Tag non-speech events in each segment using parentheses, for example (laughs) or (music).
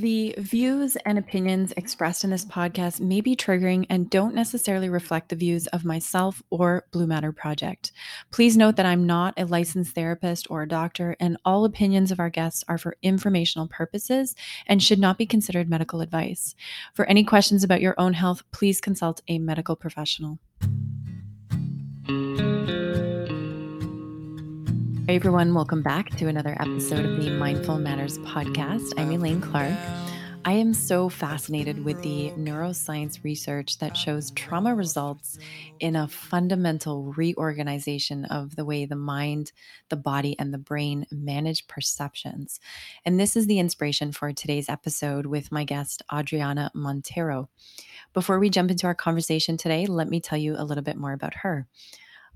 The views and opinions expressed in this podcast may be triggering and don't necessarily reflect the views of myself or Blue Matter Project. Please note that I'm not a licensed therapist or a doctor, and all opinions of our guests are for informational purposes and should not be considered medical advice. For any questions about your own health, please consult a medical professional. Hey everyone, welcome back to another episode of the Mindful Matters podcast. I'm Elaine Clark. I am so fascinated with the neuroscience research that shows trauma results in a fundamental reorganization of the way the mind, the body, and the brain manage perceptions. And this is the inspiration for today's episode with my guest, Adriana Montero. Before we jump into our conversation today, let me tell you a little bit more about her.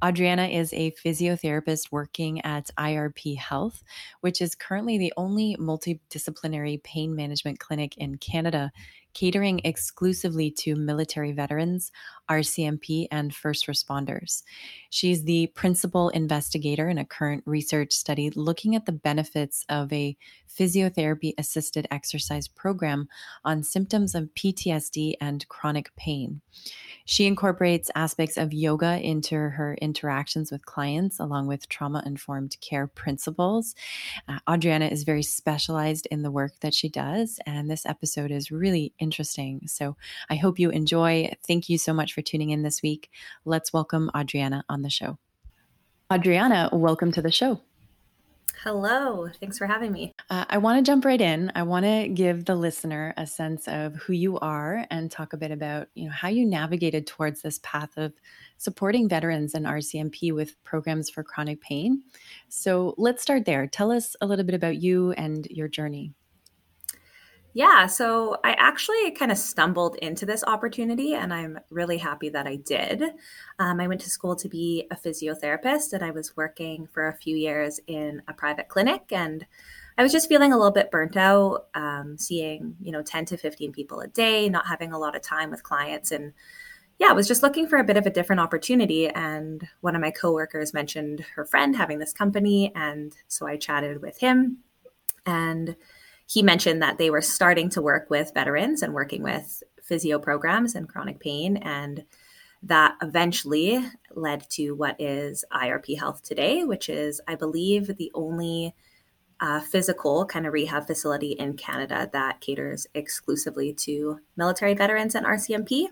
Adriana is a physiotherapist working at IRP Health, which is currently the only multidisciplinary pain management clinic in Canada catering exclusively to military veterans, RCMP, and first responders. She's the principal investigator in a current research study looking at the benefits of a physiotherapy assisted exercise program on symptoms of PTSD and chronic pain. She incorporates aspects of yoga into her interactions with clients, along with trauma informed care principles. Uh, Adriana is very specialized in the work that she does, and this episode is really interesting. So I hope you enjoy. Thank you so much for tuning in this week. Let's welcome Adriana on the show. Adriana, welcome to the show. Hello. Thanks for having me. Uh, I want to jump right in. I want to give the listener a sense of who you are and talk a bit about, you know, how you navigated towards this path of supporting veterans and RCMP with programs for chronic pain. So, let's start there. Tell us a little bit about you and your journey. Yeah, so I actually kind of stumbled into this opportunity, and I'm really happy that I did. Um, I went to school to be a physiotherapist, and I was working for a few years in a private clinic, and I was just feeling a little bit burnt out, um, seeing you know 10 to 15 people a day, not having a lot of time with clients, and yeah, I was just looking for a bit of a different opportunity. And one of my coworkers mentioned her friend having this company, and so I chatted with him, and he mentioned that they were starting to work with veterans and working with physio programs and chronic pain. And that eventually led to what is IRP Health today, which is, I believe, the only uh, physical kind of rehab facility in Canada that caters exclusively to military veterans and RCMP.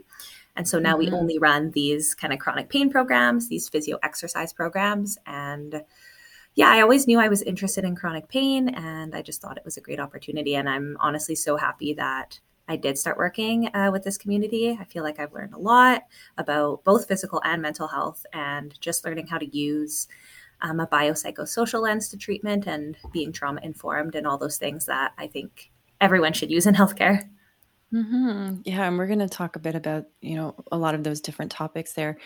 And so now mm-hmm. we only run these kind of chronic pain programs, these physio exercise programs, and yeah, I always knew I was interested in chronic pain and I just thought it was a great opportunity. And I'm honestly so happy that I did start working uh, with this community. I feel like I've learned a lot about both physical and mental health and just learning how to use um, a biopsychosocial lens to treatment and being trauma informed and all those things that I think everyone should use in healthcare. Mm-hmm. Yeah, and we're going to talk a bit about you know a lot of those different topics there.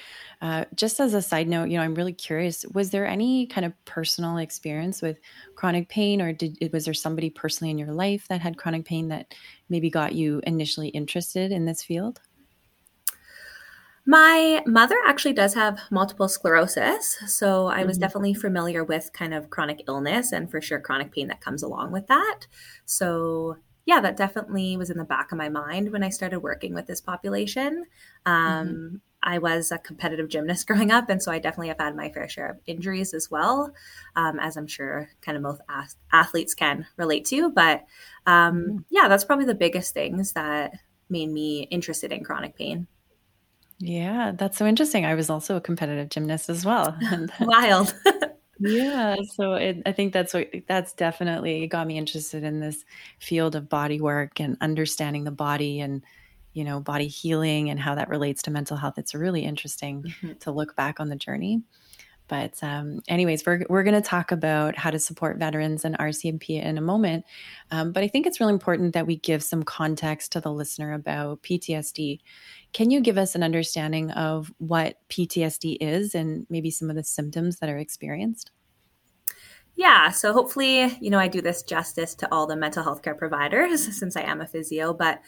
Uh, just as a side note, you know, I'm really curious. Was there any kind of personal experience with chronic pain, or did was there somebody personally in your life that had chronic pain that maybe got you initially interested in this field? My mother actually does have multiple sclerosis. So I was mm-hmm. definitely familiar with kind of chronic illness and for sure chronic pain that comes along with that. So yeah, that definitely was in the back of my mind when I started working with this population. Um, mm-hmm. I was a competitive gymnast (laughs) growing up, and so I definitely have had my fair share of injuries as well, um, as I'm sure kind of most athletes can relate to. But um, mm-hmm. yeah, that's probably the biggest things that made me interested in chronic pain. Yeah, that's so interesting. I was also a competitive gymnast as well. (laughs) Wild. (laughs) Yeah, so it, I think that's what that's definitely got me interested in this field of body work and understanding the body and you know body healing and how that relates to mental health. It's really interesting mm-hmm. to look back on the journey. But um, anyways, we're we're going to talk about how to support veterans and RCMP in a moment. Um, but I think it's really important that we give some context to the listener about PTSD. Can you give us an understanding of what PTSD is and maybe some of the symptoms that are experienced? Yeah, so hopefully, you know, I do this justice to all the mental health care providers (laughs) since I am a physio, but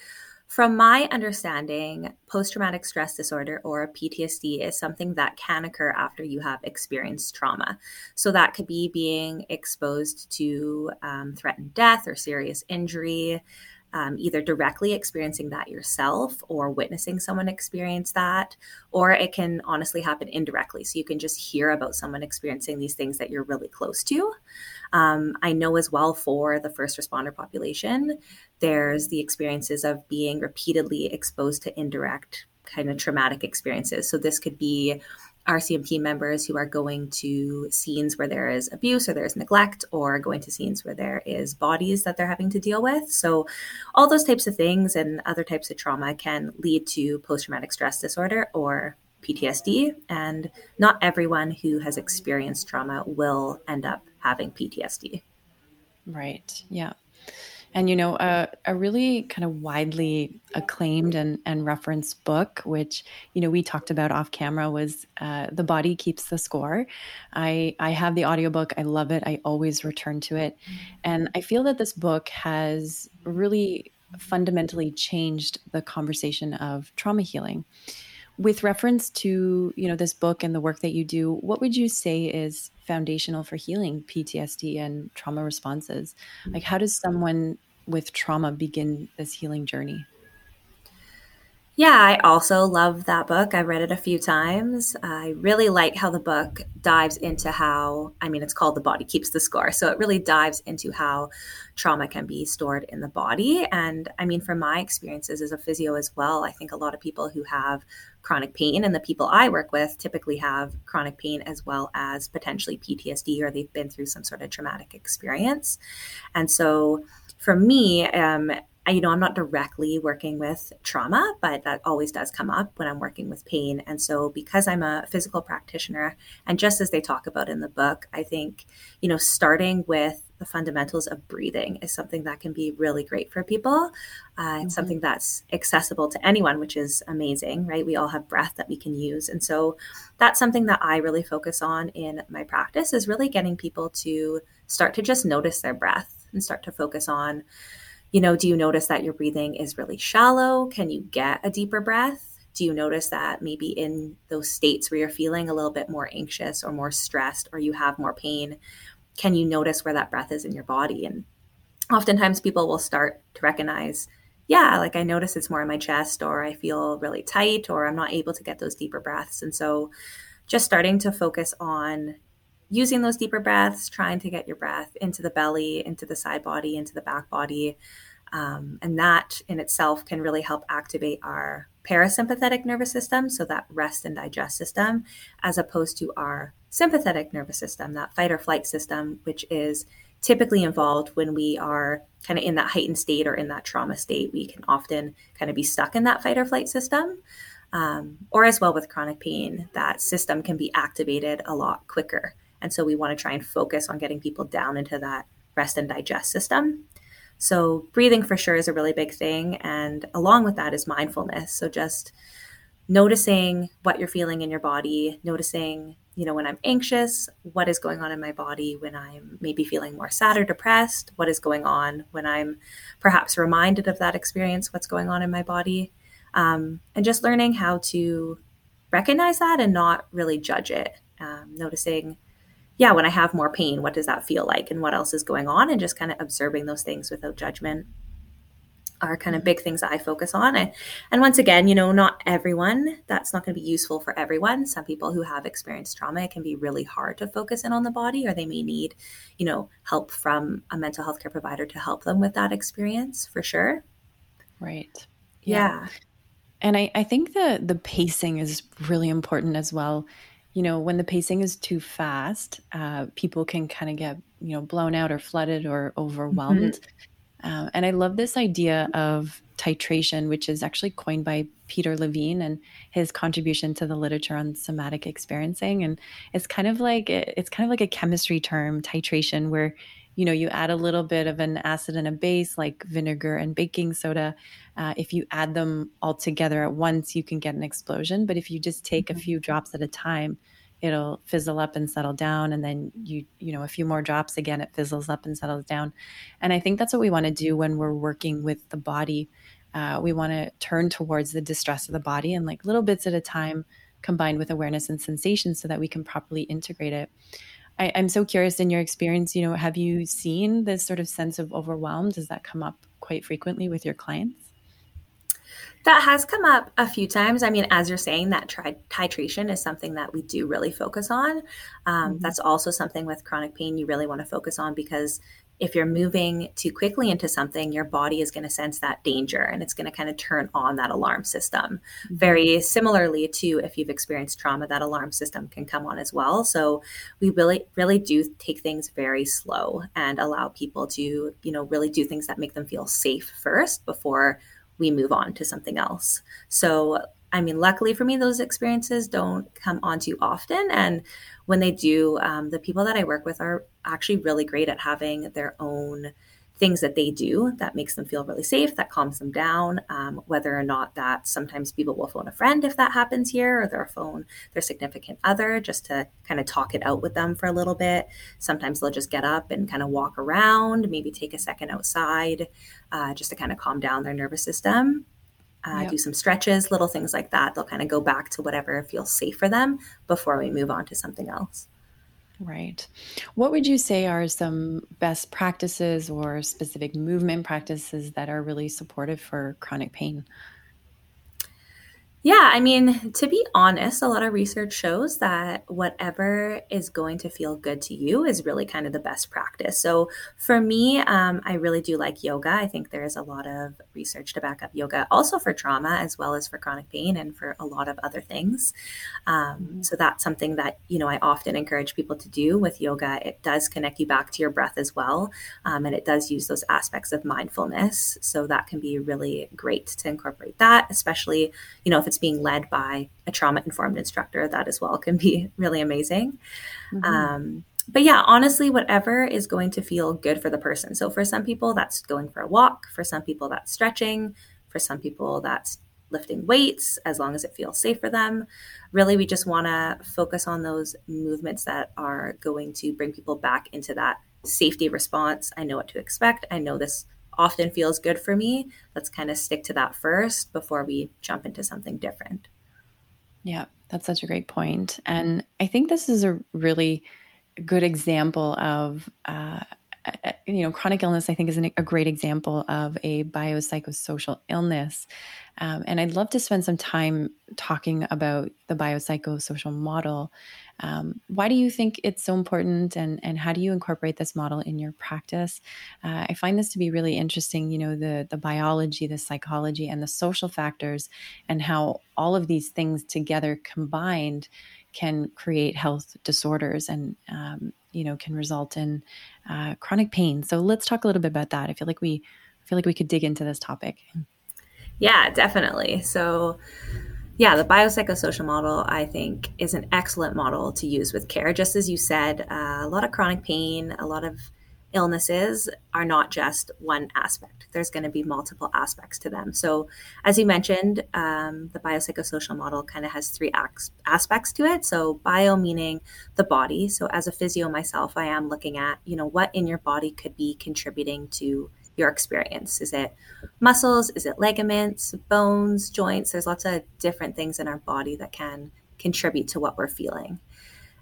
from my understanding, post traumatic stress disorder or PTSD is something that can occur after you have experienced trauma. So that could be being exposed to um, threatened death or serious injury. Um, either directly experiencing that yourself or witnessing someone experience that, or it can honestly happen indirectly. So you can just hear about someone experiencing these things that you're really close to. Um, I know as well for the first responder population, there's the experiences of being repeatedly exposed to indirect kind of traumatic experiences. So this could be RCMP members who are going to scenes where there is abuse or there's neglect, or going to scenes where there is bodies that they're having to deal with. So, all those types of things and other types of trauma can lead to post traumatic stress disorder or PTSD. And not everyone who has experienced trauma will end up having PTSD. Right. Yeah and you know a, a really kind of widely acclaimed and, and referenced book which you know we talked about off camera was uh, the body keeps the score. I i have the audiobook. I love it. I always return to it. And i feel that this book has really fundamentally changed the conversation of trauma healing with reference to you know this book and the work that you do what would you say is foundational for healing ptsd and trauma responses like how does someone with trauma begin this healing journey? Yeah, I also love that book. I've read it a few times. I really like how the book dives into how, I mean, it's called The Body Keeps the Score. So it really dives into how trauma can be stored in the body. And I mean, from my experiences as a physio as well, I think a lot of people who have chronic pain and the people I work with typically have chronic pain as well as potentially PTSD or they've been through some sort of traumatic experience. And so, for me, um, I, you know, I'm not directly working with trauma, but that always does come up when I'm working with pain. And so, because I'm a physical practitioner, and just as they talk about in the book, I think, you know, starting with the fundamentals of breathing is something that can be really great for people. Uh, mm-hmm. It's something that's accessible to anyone, which is amazing, right? We all have breath that we can use. And so, that's something that I really focus on in my practice is really getting people to start to just notice their breath and start to focus on, you know, do you notice that your breathing is really shallow? Can you get a deeper breath? Do you notice that maybe in those states where you're feeling a little bit more anxious or more stressed or you have more pain, can you notice where that breath is in your body? And oftentimes people will start to recognize, yeah, like I notice it's more in my chest or I feel really tight or I'm not able to get those deeper breaths. And so just starting to focus on using those deeper breaths, trying to get your breath into the belly, into the side body, into the back body. Um, and that in itself can really help activate our parasympathetic nervous system, so that rest and digest system, as opposed to our sympathetic nervous system, that fight or flight system, which is typically involved when we are kind of in that heightened state or in that trauma state. We can often kind of be stuck in that fight or flight system. Um, or as well with chronic pain, that system can be activated a lot quicker. And so we want to try and focus on getting people down into that rest and digest system. So breathing for sure is a really big thing. And along with that is mindfulness. So just noticing what you're feeling in your body, noticing, you know, when I'm anxious, what is going on in my body, when I'm maybe feeling more sad or depressed, what is going on, when I'm perhaps reminded of that experience, what's going on in my body. Um, and just learning how to recognize that and not really judge it. Um, noticing yeah, when I have more pain, what does that feel like and what else is going on? And just kind of observing those things without judgment are kind of mm-hmm. big things that I focus on. And, and once again, you know, not everyone, that's not going to be useful for everyone. Some people who have experienced trauma, it can be really hard to focus in on the body, or they may need, you know, help from a mental health care provider to help them with that experience for sure. Right. Yeah. yeah. And I, I think the the pacing is really important as well you know, when the pacing is too fast, uh, people can kind of get, you know, blown out or flooded or overwhelmed. Mm-hmm. Uh, and I love this idea of titration, which is actually coined by Peter Levine and his contribution to the literature on somatic experiencing. And it's kind of like it's kind of like a chemistry term, titration, where you know you add a little bit of an acid and a base like vinegar and baking soda uh, if you add them all together at once you can get an explosion. But if you just take mm-hmm. a few drops at a time it'll fizzle up and settle down. And then you you know a few more drops again it fizzles up and settles down. And i think that's what we want to do when we're working with the body. Uh, we want to turn towards the distress of the body and like little bits at a time combined with awareness and sensation so that we can properly integrate it I, am so curious in your experience, you know, have you seen this sort of sense of overwhelm? Does that come up quite frequently with your clients? That has come up a few times. I mean, as you're saying, that tri- titration is something that we do really focus on. Um, mm-hmm. That's also something with chronic pain you really want to focus on because if you're moving too quickly into something, your body is going to sense that danger and it's going to kind of turn on that alarm system. Mm-hmm. Very similarly to if you've experienced trauma, that alarm system can come on as well. So we really, really do take things very slow and allow people to, you know, really do things that make them feel safe first before we move on to something else. So I mean, luckily for me, those experiences don't come on too often. And when they do, um, the people that I work with are actually really great at having their own things that they do that makes them feel really safe, that calms them down. Um, whether or not that sometimes people will phone a friend if that happens here, or they'll phone their significant other just to kind of talk it out with them for a little bit. Sometimes they'll just get up and kind of walk around, maybe take a second outside uh, just to kind of calm down their nervous system uh, yep. do some stretches, little things like that. They'll kind of go back to whatever feels safe for them before we move on to something else. Right. What would you say are some best practices or specific movement practices that are really supportive for chronic pain? Yeah, I mean, to be honest, a lot of research shows that whatever is going to feel good to you is really kind of the best practice. So for me, um, I really do like yoga. I think there is a lot of research to back up yoga, also for trauma as well as for chronic pain and for a lot of other things. Um, mm-hmm. so that's something that you know I often encourage people to do with yoga. It does connect you back to your breath as well, um, and it does use those aspects of mindfulness. So that can be really great to incorporate that, especially you know if it's it's being led by a trauma informed instructor, that as well can be really amazing. Mm-hmm. Um, but yeah, honestly, whatever is going to feel good for the person. So for some people, that's going for a walk. For some people, that's stretching. For some people, that's lifting weights, as long as it feels safe for them. Really, we just want to focus on those movements that are going to bring people back into that safety response. I know what to expect. I know this often feels good for me. Let's kind of stick to that first before we jump into something different. Yeah, that's such a great point. And I think this is a really good example of, uh, you know, chronic illness, I think, is an, a great example of a biopsychosocial illness. Um, and I'd love to spend some time talking about the biopsychosocial model um, why do you think it's so important, and and how do you incorporate this model in your practice? Uh, I find this to be really interesting. You know, the the biology, the psychology, and the social factors, and how all of these things together combined can create health disorders and um, you know can result in uh, chronic pain. So let's talk a little bit about that. I feel like we I feel like we could dig into this topic. Yeah, definitely. So yeah, the biopsychosocial model, I think, is an excellent model to use with care. Just as you said, uh, a lot of chronic pain, a lot of illnesses are not just one aspect. There's going to be multiple aspects to them. So, as you mentioned, um, the biopsychosocial model kind of has three aspects to it. So, bio meaning the body. So, as a physio myself, I am looking at, you know, what in your body could be contributing to your experience. Is it muscles? Is it ligaments, bones, joints? There's lots of different things in our body that can contribute to what we're feeling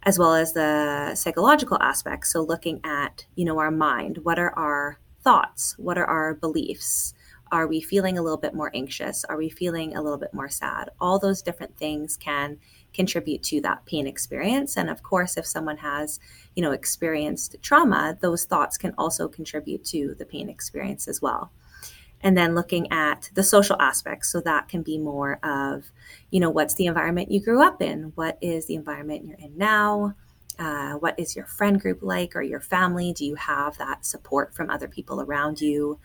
as well as the psychological aspects. So looking at you know our mind what are our thoughts? What are our beliefs? Are we feeling a little bit more anxious? Are we feeling a little bit more sad? All those different things can contribute to that pain experience. And of course if someone has you know experienced trauma those thoughts can also contribute to the pain experience as well and then looking at the social aspects so that can be more of you know what's the environment you grew up in what is the environment you're in now uh, what is your friend group like or your family do you have that support from other people around you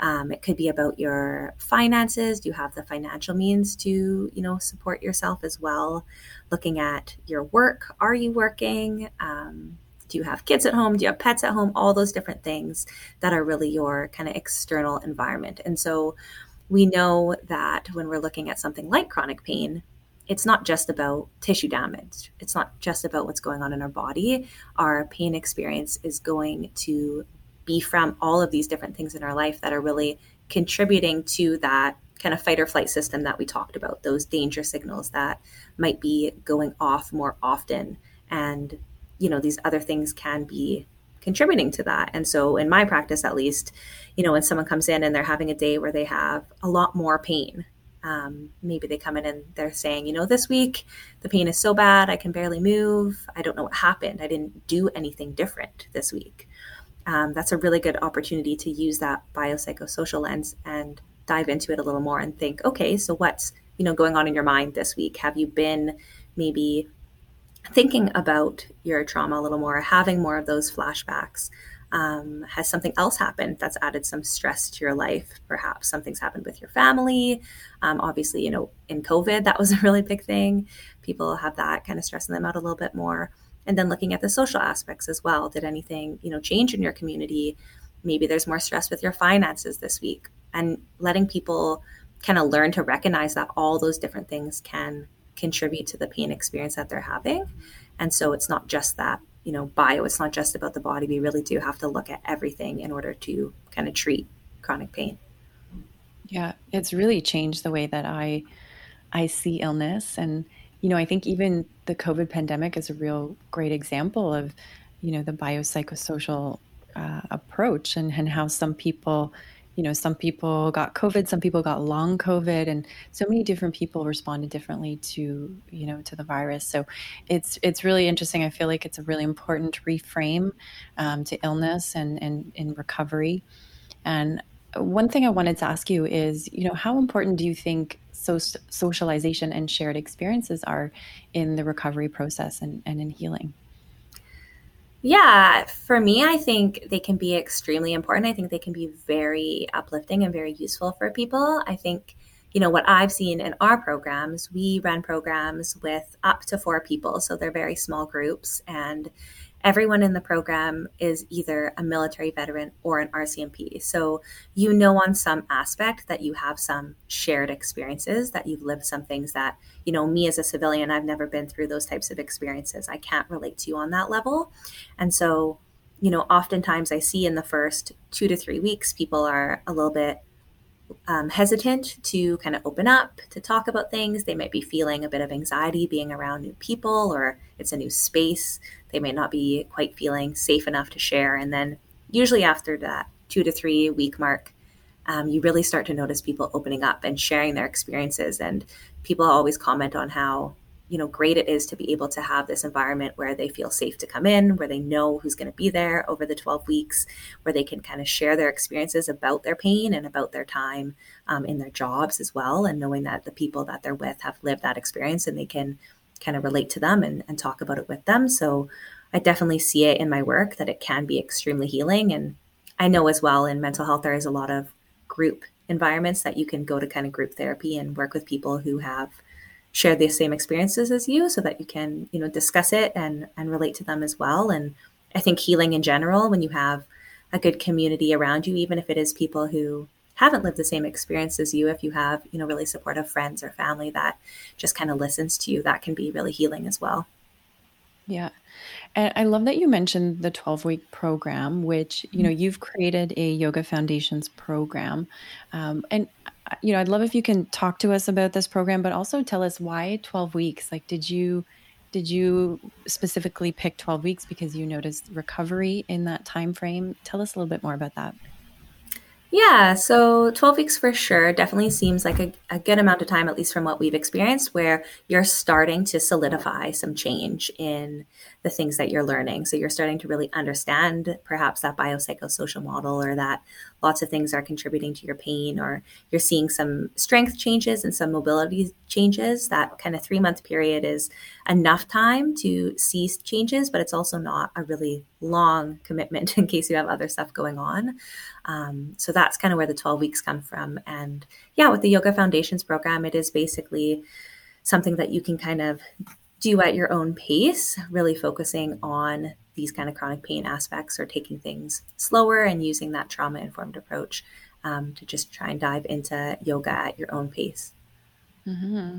um, it could be about your finances. Do you have the financial means to, you know, support yourself as well? Looking at your work. Are you working? Um, do you have kids at home? Do you have pets at home? All those different things that are really your kind of external environment. And so we know that when we're looking at something like chronic pain, it's not just about tissue damage. It's not just about what's going on in our body. Our pain experience is going to be from all of these different things in our life that are really contributing to that kind of fight or flight system that we talked about, those danger signals that might be going off more often. And, you know, these other things can be contributing to that. And so, in my practice, at least, you know, when someone comes in and they're having a day where they have a lot more pain, um, maybe they come in and they're saying, you know, this week the pain is so bad, I can barely move. I don't know what happened. I didn't do anything different this week. Um, that's a really good opportunity to use that biopsychosocial lens and dive into it a little more and think, okay, so what's you know going on in your mind this week? Have you been maybe thinking about your trauma a little more, having more of those flashbacks? Um, has something else happened that's added some stress to your life? Perhaps something's happened with your family. Um, obviously, you know, in COVID, that (laughs) was a really big thing. People have that kind of stressing them out a little bit more. And then looking at the social aspects as well. Did anything, you know, change in your community? Maybe there's more stress with your finances this week, and letting people kind of learn to recognize that all those different things can contribute to the pain experience that they're having. And so it's not just that, you know, bio, it's not just about the body. We really do have to look at everything in order to kind of treat chronic pain. Yeah, it's really changed the way that I I see illness and you know, I think even the COVID pandemic is a real great example of, you know, the biopsychosocial uh, approach and, and how some people you know, some people got COVID, some people got long COVID, and so many different people responded differently to, you know, to the virus. So it's it's really interesting. I feel like it's a really important reframe um, to illness and and in recovery. And one thing I wanted to ask you is, you know, how important do you think so- socialization and shared experiences are in the recovery process and, and in healing? Yeah, for me, I think they can be extremely important. I think they can be very uplifting and very useful for people. I think, you know, what I've seen in our programs, we run programs with up to four people. So they're very small groups. And everyone in the program is either a military veteran or an RCMP. So you know on some aspect that you have some shared experiences, that you've lived some things that, you know, me as a civilian, I've never been through those types of experiences. I can't relate to you on that level. And so, you know, oftentimes I see in the first two to three weeks, people are a little bit um, hesitant to kind of open up to talk about things. They might be feeling a bit of anxiety being around new people or it's a new space. They may not be quite feeling safe enough to share. And then, usually, after that two to three week mark, um, you really start to notice people opening up and sharing their experiences. And people always comment on how you know great it is to be able to have this environment where they feel safe to come in where they know who's going to be there over the 12 weeks where they can kind of share their experiences about their pain and about their time um, in their jobs as well and knowing that the people that they're with have lived that experience and they can kind of relate to them and, and talk about it with them. So i definitely see it in my work that it can be extremely healing and i know as well in mental health there is a lot of group environments that you can go to kind of group therapy and work with people who have share the same experiences as you so that you can you know discuss it and and relate to them as well. And i think healing in general when you have a good community around you even if it is people who haven't lived the same experience as you if you have you know really supportive friends or family that just kind of listens to you that can be really healing as well. Yeah. And i love that you mentioned the 12 week program which you know you've created a yoga foundations program. Um, and you know, I'd love if you can talk to us about this program, but also tell us why 12 weeks. Like, did you did you specifically pick 12 weeks because you noticed recovery in that time frame? Tell us a little bit more about that. Yeah, so 12 weeks for sure definitely seems like a, a, good amount of time, at least from what we've experienced, where you're starting to solidify some change in the things that you're learning. So you're starting to really understand perhaps that biopsychosocial model or that lots of things are contributing to your pain, or you're seeing some strength changes and some mobility changes. That kind of three month period is enough time to see changes, but it's also not a really long commitment (laughs) in case you have other stuff going on. Um, so that's kind of where the 12 weeks come from. And yeah, with the Yoga Foundations program, it is basically something that you can kind of do at your own pace, really focusing on these kind of chronic pain aspects or taking things slower and using that trauma informed approach um, to just try and dive into yoga at your own pace. Mm-hmm.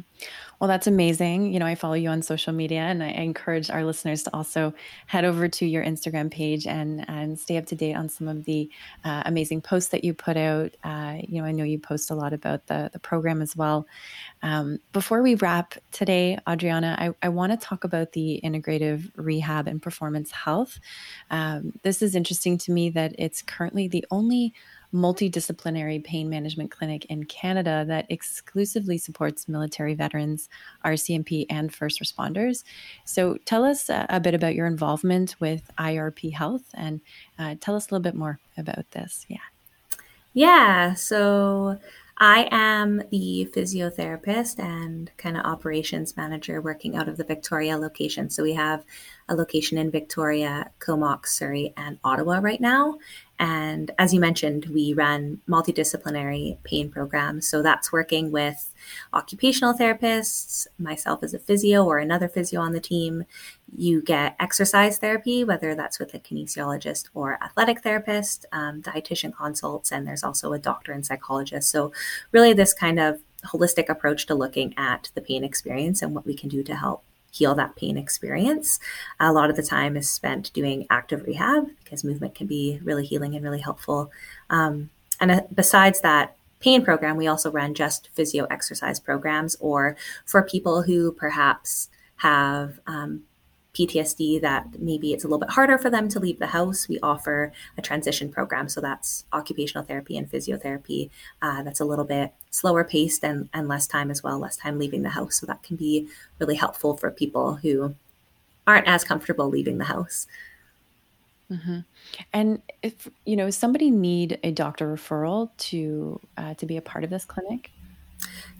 Well, that's amazing. You know, I follow you on social media, and I encourage our listeners to also head over to your Instagram page and and stay up to date on some of the uh, amazing posts that you put out. Uh, you know, I know you post a lot about the the program as well. Um, before we wrap today, Adriana, I, I want to talk about the integrative rehab and performance health. Um, this is interesting to me that it's currently the only multidisciplinary pain management clinic in Canada that exclusively supports military veterans, RCMP, and first responders. So tell us a, a bit about your involvement with IRP Health and uh, tell us a little bit more about this. Yeah. Yeah. So I am the physiotherapist and kind of operations manager working out of the Victoria location. So we have a location in Victoria, Comox, Surrey, and Ottawa right now. And as you mentioned, we run multidisciplinary pain programs. So that's working with occupational therapists, myself as a physio or another physio on the team. You get exercise therapy, whether that's with a kinesiologist or athletic therapist, um, dietitian consults, and there's also a doctor and psychologist. So, really, this kind of holistic approach to looking at the pain experience and what we can do to help heal that pain experience. A lot of the time is spent doing active rehab because movement can be really healing and really helpful. Um, and uh, besides that pain program, we also run just physio exercise programs or for people who perhaps have um, PTSD that maybe it's a little bit harder for them to leave the house, we offer a transition program. So that's occupational therapy and physiotherapy. Uh, that's a little bit slower paced and, and less time as well, less time leaving the house. So that can be really helpful for people who aren't as comfortable leaving the house. Mm-hmm. And if you know somebody need a doctor referral to uh, to be a part of this clinic,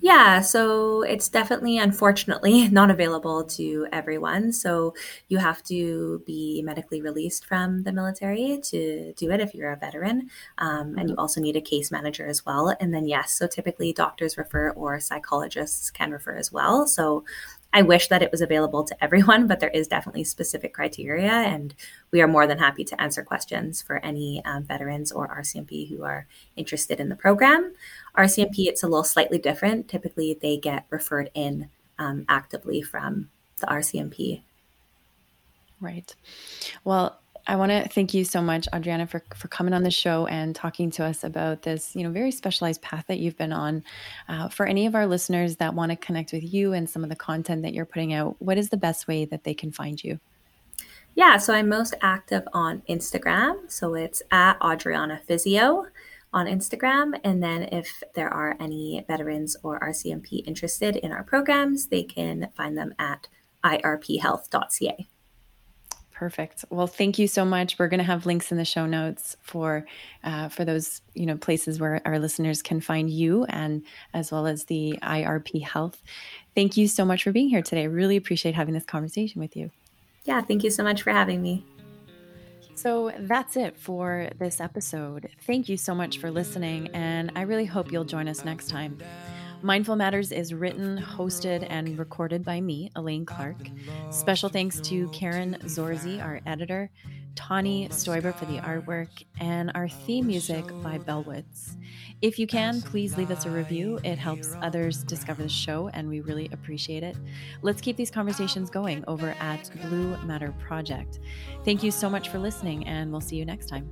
yeah, so it's definitely, unfortunately, (laughs) not available to everyone. So you have to be medically released from the military to do it if you're a veteran. Um, and you mm-hmm. also need a case manager as well. And then, yes, so typically doctors refer or psychologists can refer as well. So I wish that it was available to everyone, but there is definitely specific criteria, and we are more than happy to answer questions for any um, veterans or RCMP who are interested in the program. RCMP, it's a little slightly different. Typically, they get referred in um, actively from the RCMP. Right. Well, I want to thank you so much, Adriana, for, for coming on the show and talking to us about this, you know, very specialized path that you've been on. Uh, for any of our listeners that want to connect with you and some of the content that you're putting out, what is the best way that they can find you? Yeah, so I'm most active on Instagram. So it's at Adriana Physio on Instagram. And then if there are any veterans or RCMP interested in our programs, they can find them at irphealth.ca. Perfect. Well, thank you so much. We're going to have links in the show notes for uh, for those you know places where our listeners can find you, and as well as the IRP Health. Thank you so much for being here today. I really appreciate having this conversation with you. Yeah, thank you so much for having me. So that's it for this episode. Thank you so much for listening, and I really hope you'll join us next time. Mindful Matters is written, hosted, and recorded by me, Elaine Clark. Special thanks to Karen Zorzi, our editor, Tawny Stoiber for the artwork, and our theme music by Bellwoods. If you can, please leave us a review. It helps others discover the show, and we really appreciate it. Let's keep these conversations going over at Blue Matter Project. Thank you so much for listening, and we'll see you next time.